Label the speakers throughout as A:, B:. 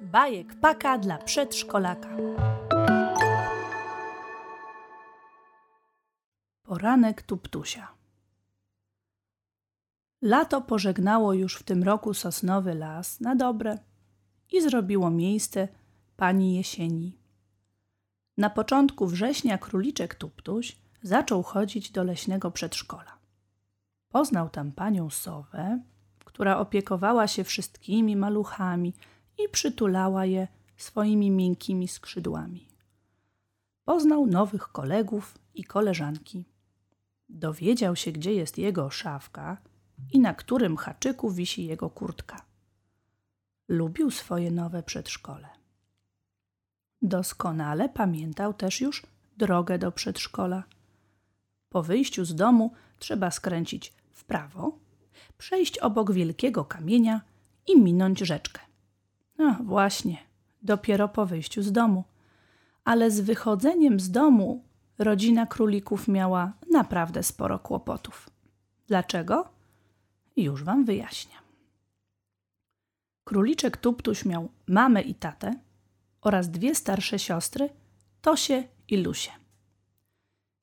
A: Bajek paka dla przedszkolaka. Poranek Tuptusia. Lato pożegnało już w tym roku sosnowy las na dobre i zrobiło miejsce pani jesieni. Na początku września króliczek Tuptuś zaczął chodzić do leśnego przedszkola. Poznał tam panią Sowę, która opiekowała się wszystkimi maluchami i przytulała je swoimi miękkimi skrzydłami. Poznał nowych kolegów i koleżanki. Dowiedział się, gdzie jest jego szafka i na którym haczyku wisi jego kurtka. Lubił swoje nowe przedszkole. Doskonale pamiętał też już drogę do przedszkola. Po wyjściu z domu trzeba skręcić w prawo, przejść obok wielkiego kamienia i minąć rzeczkę. No właśnie, dopiero po wyjściu z domu. Ale z wychodzeniem z domu rodzina królików miała naprawdę sporo kłopotów. Dlaczego? Już wam wyjaśnię. Króliczek Tuptuś miał mamę i tatę oraz dwie starsze siostry, Tosię i Lusię.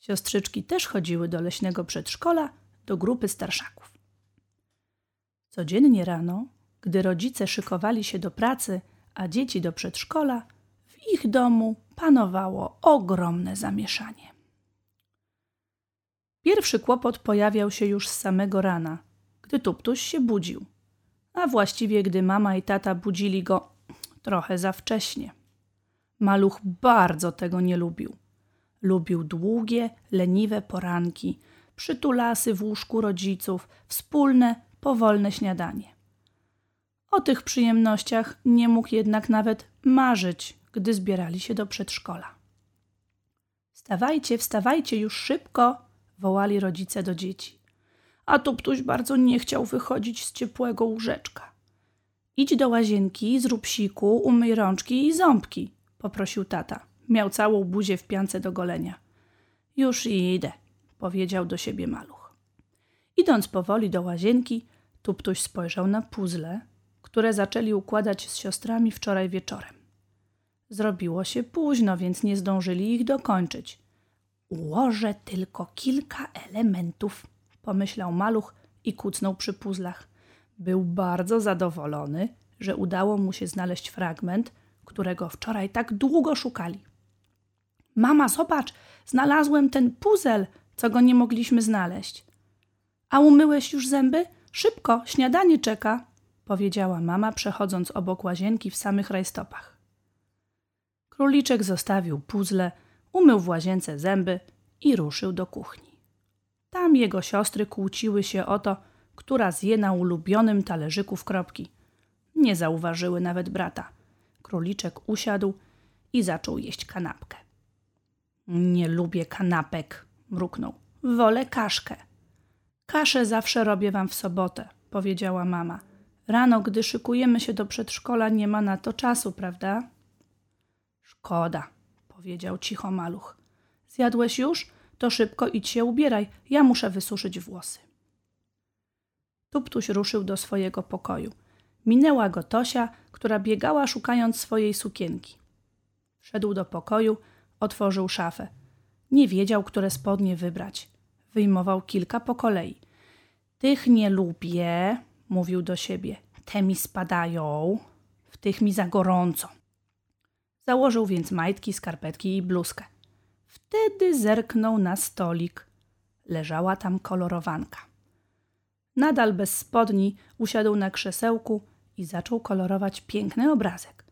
A: Siostrzyczki też chodziły do leśnego przedszkola, do grupy starszaków. Codziennie rano, gdy rodzice szykowali się do pracy, a dzieci do przedszkola, w ich domu panowało ogromne zamieszanie. Pierwszy kłopot pojawiał się już z samego rana, gdy Tuptuś się budził, a właściwie gdy mama i tata budzili go trochę za wcześnie. Maluch bardzo tego nie lubił. Lubił długie, leniwe poranki, przytulasy w łóżku rodziców, wspólne, powolne śniadanie. O tych przyjemnościach nie mógł jednak nawet marzyć, gdy zbierali się do przedszkola. Wstawajcie, wstawajcie już szybko, wołali rodzice do dzieci. A Tuptuś bardzo nie chciał wychodzić z ciepłego łóżeczka. Idź do łazienki, zrób siku, umyj rączki i ząbki, poprosił tata. Miał całą buzię w piance do golenia. Już idę, powiedział do siebie maluch. Idąc powoli do łazienki, Tuptuś spojrzał na puzzle, które zaczęli układać z siostrami wczoraj wieczorem. Zrobiło się późno, więc nie zdążyli ich dokończyć. Ułożę tylko kilka elementów, pomyślał maluch i kucnął przy puzzlach. Był bardzo zadowolony, że udało mu się znaleźć fragment, którego wczoraj tak długo szukali. Mama, zobacz, znalazłem ten puzel, co go nie mogliśmy znaleźć. A umyłeś już zęby? Szybko, śniadanie czeka, powiedziała mama, przechodząc obok łazienki w samych rajstopach. Króliczek zostawił puzzle, umył w łazience zęby i ruszył do kuchni. Tam jego siostry kłóciły się o to, która zje na ulubionym talerzyku w kropki. Nie zauważyły nawet brata. Króliczek usiadł i zaczął jeść kanapkę. Nie lubię kanapek, mruknął. Wolę kaszkę. Kaszę zawsze robię wam w sobotę, powiedziała mama. Rano, gdy szykujemy się do przedszkola, nie ma na to czasu, prawda? Szkoda, powiedział cicho maluch. Zjadłeś już? To szybko idź się ubieraj, ja muszę wysuszyć włosy. Tuptuś ruszył do swojego pokoju. Minęła go Tosia, która biegała szukając swojej sukienki. Wszedł do pokoju, otworzył szafę. Nie wiedział, które spodnie wybrać. Wyjmował kilka po kolei. Tych nie lubię, mówił do siebie. Te mi spadają, w tych mi za gorąco. Założył więc majtki, skarpetki i bluzkę. Wtedy zerknął na stolik. Leżała tam kolorowanka. Nadal bez spodni usiadł na krzesełku i zaczął kolorować piękny obrazek.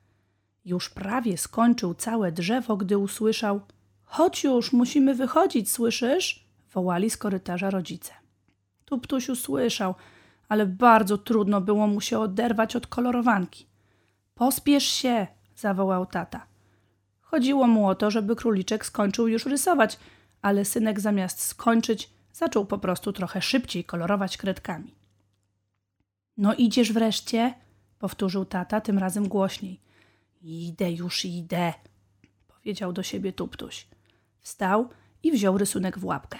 A: Już prawie skończył całe drzewo, gdy usłyszał: Chodź już, musimy wychodzić, słyszysz? Wołali z korytarza rodzice. Tuptuś usłyszał, ale bardzo trudno było mu się oderwać od kolorowanki. Pospiesz się, zawołał tata. Chodziło mu o to, żeby króliczek skończył już rysować, ale synek zamiast skończyć, zaczął po prostu trochę szybciej kolorować kredkami. No idziesz wreszcie? powtórzył tata, tym razem głośniej. Idę już, idę, powiedział do siebie Tuptuś. Wstał i wziął rysunek w łapkę.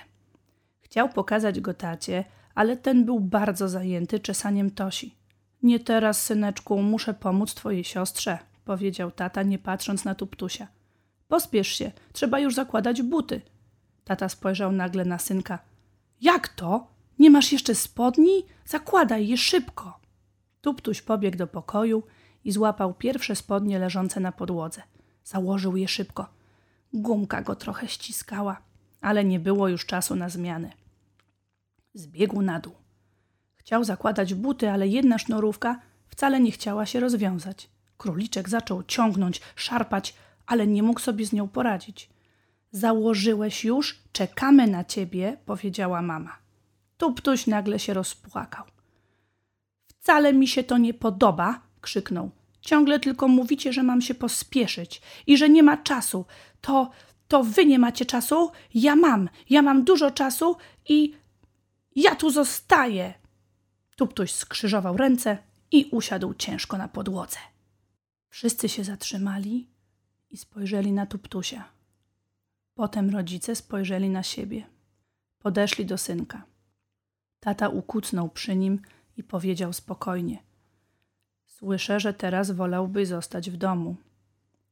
A: Chciał pokazać go tacie, ale ten był bardzo zajęty czesaniem Tosi. Nie teraz, syneczku, muszę pomóc twojej siostrze, powiedział tata, nie patrząc na Tuptusia. Pospiesz się, trzeba już zakładać buty. Tata spojrzał nagle na synka. Jak to? Nie masz jeszcze spodni? Zakładaj je szybko. Tuptuś pobiegł do pokoju i złapał pierwsze spodnie leżące na podłodze. Założył je szybko. Gumka go trochę ściskała, ale nie było już czasu na zmiany. Zbiegł na dół. Chciał zakładać buty, ale jedna sznurówka wcale nie chciała się rozwiązać. Króliczek zaczął ciągnąć, szarpać, ale nie mógł sobie z nią poradzić. Założyłeś już? Czekamy na ciebie, powiedziała mama. Tuptuś nagle się rozpłakał. Wcale mi się to nie podoba, krzyknął. Ciągle tylko mówicie, że mam się pospieszyć i że nie ma czasu. To, to wy nie macie czasu? Ja mam. Ja mam dużo czasu i ja tu zostaję. Tuptuś skrzyżował ręce i usiadł ciężko na podłodze. Wszyscy się zatrzymali i spojrzeli na Tuptusia. Potem rodzice spojrzeli na siebie. Podeszli do synka. Tata ukucnął przy nim i powiedział spokojnie: Słyszę, że teraz wolałbyś zostać w domu.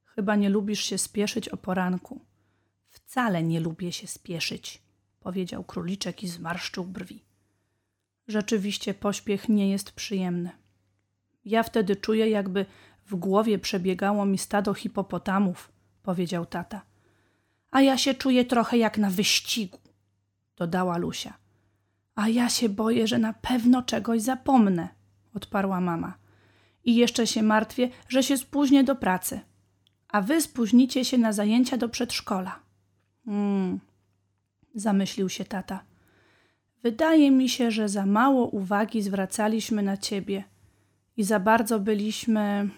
A: Chyba nie lubisz się spieszyć o poranku. Wcale nie lubię się spieszyć, powiedział króliczek i zmarszczył brwi. Rzeczywiście pośpiech nie jest przyjemny. Ja wtedy czuję, jakby w głowie przebiegało mi stado hipopotamów, powiedział tata. A ja się czuję trochę jak na wyścigu, dodała Lusia. A ja się boję, że na pewno czegoś zapomnę, odparła mama. I jeszcze się martwię, że się spóźnię do pracy. A wy spóźnicie się na zajęcia do przedszkola. Hmm, zamyślił się tata. Wydaje mi się, że za mało uwagi zwracaliśmy na ciebie i za bardzo byliśmy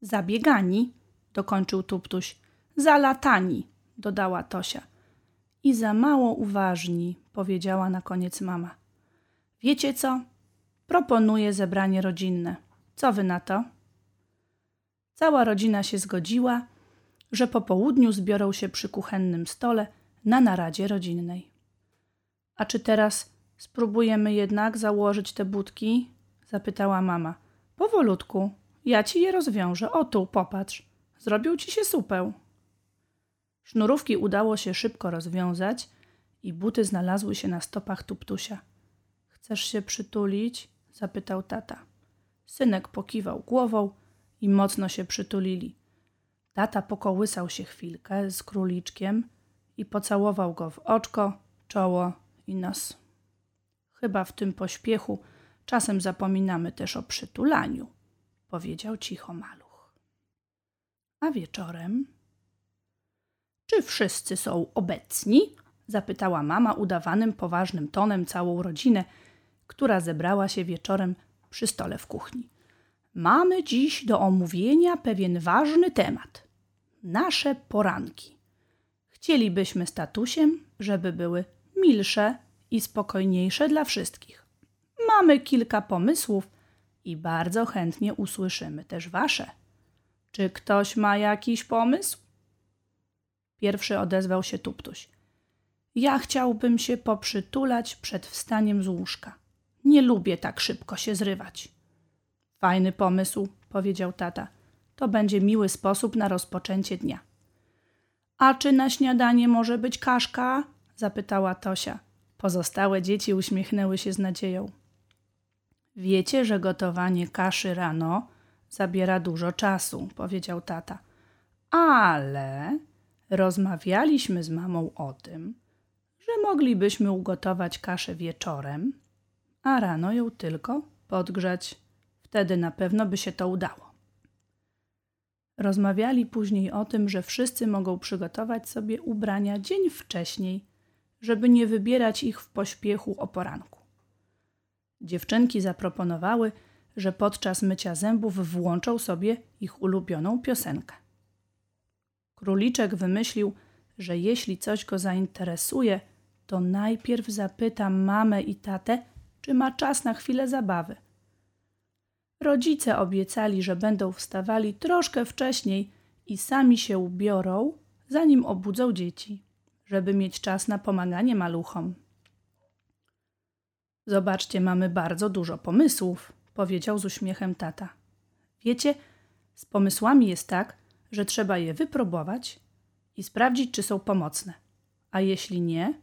A: zabiegani, dokończył Tuptuś. Zalatani, dodała Tosia. I za mało uważni, powiedziała na koniec mama. Wiecie co? Proponuję zebranie rodzinne. Co wy na to? Cała rodzina się zgodziła, że po południu zbiorą się przy kuchennym stole na naradzie rodzinnej. A czy teraz spróbujemy jednak założyć te budki? zapytała mama. Powolutku, ja ci je rozwiążę. O tu, popatrz. Zrobił ci się supę. Sznurówki udało się szybko rozwiązać i buty znalazły się na stopach Tuptusia. Chcesz się przytulić? zapytał tata. Synek pokiwał głową i mocno się przytulili. Tata pokołysał się chwilkę z króliczkiem i pocałował go w oczko, czoło i nos. Chyba w tym pośpiechu czasem zapominamy też o przytulaniu, powiedział cicho maluch. A wieczorem czy wszyscy są obecni? zapytała mama udawanym poważnym tonem całą rodzinę, która zebrała się wieczorem przy stole w kuchni. Mamy dziś do omówienia pewien ważny temat. Nasze poranki. Chcielibyśmy statusiem, żeby były milsze i spokojniejsze dla wszystkich. Mamy kilka pomysłów i bardzo chętnie usłyszymy też wasze. Czy ktoś ma jakiś pomysł? Pierwszy odezwał się Tuptuś. Ja chciałbym się poprzytulać przed wstaniem z łóżka. Nie lubię tak szybko się zrywać. Fajny pomysł, powiedział tata. To będzie miły sposób na rozpoczęcie dnia. A czy na śniadanie może być kaszka? zapytała Tosia. Pozostałe dzieci uśmiechnęły się z nadzieją. Wiecie, że gotowanie kaszy rano zabiera dużo czasu, powiedział tata. Ale rozmawialiśmy z mamą o tym, że moglibyśmy ugotować kaszę wieczorem, a rano ją tylko podgrzać. Wtedy na pewno by się to udało. Rozmawiali później o tym, że wszyscy mogą przygotować sobie ubrania dzień wcześniej, żeby nie wybierać ich w pośpiechu o poranku. Dziewczynki zaproponowały, że podczas mycia zębów włączą sobie ich ulubioną piosenkę. Króliczek wymyślił, że jeśli coś go zainteresuje, to najpierw zapyta mamę i tatę, czy ma czas na chwilę zabawy. Rodzice obiecali, że będą wstawali troszkę wcześniej i sami się ubiorą, zanim obudzą dzieci, żeby mieć czas na pomaganie maluchom. Zobaczcie, mamy bardzo dużo pomysłów, powiedział z uśmiechem tata. Wiecie, z pomysłami jest tak, że trzeba je wypróbować i sprawdzić, czy są pomocne. A jeśli nie,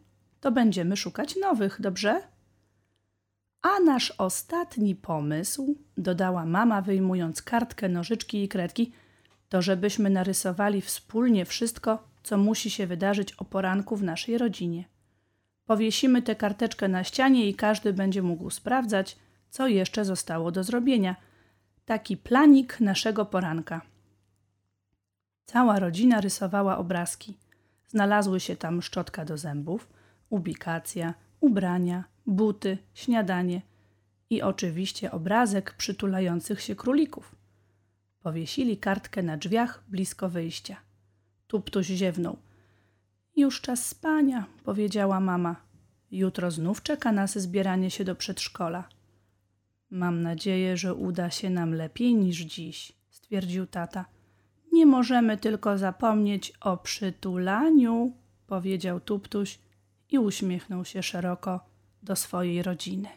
A: to będziemy szukać nowych, dobrze? A nasz ostatni pomysł, dodała mama, wyjmując kartkę, nożyczki i kredki, to żebyśmy narysowali wspólnie wszystko, co musi się wydarzyć o poranku w naszej rodzinie. Powiesimy tę karteczkę na ścianie i każdy będzie mógł sprawdzać, co jeszcze zostało do zrobienia. Taki planik naszego poranka. Cała rodzina rysowała obrazki. Znalazły się tam szczotka do zębów, ubikacja, ubrania, buty, śniadanie i oczywiście obrazek przytulających się królików. Powiesili kartkę na drzwiach blisko wyjścia. Tuptuś ziewnął. Już czas spania, powiedziała mama. Jutro znów czeka nas zbieranie się do przedszkola. Mam nadzieję, że uda się nam lepiej niż dziś, stwierdził tata. Nie możemy tylko zapomnieć o przytulaniu, powiedział Tuptuś i uśmiechnął się szeroko do swojej rodziny.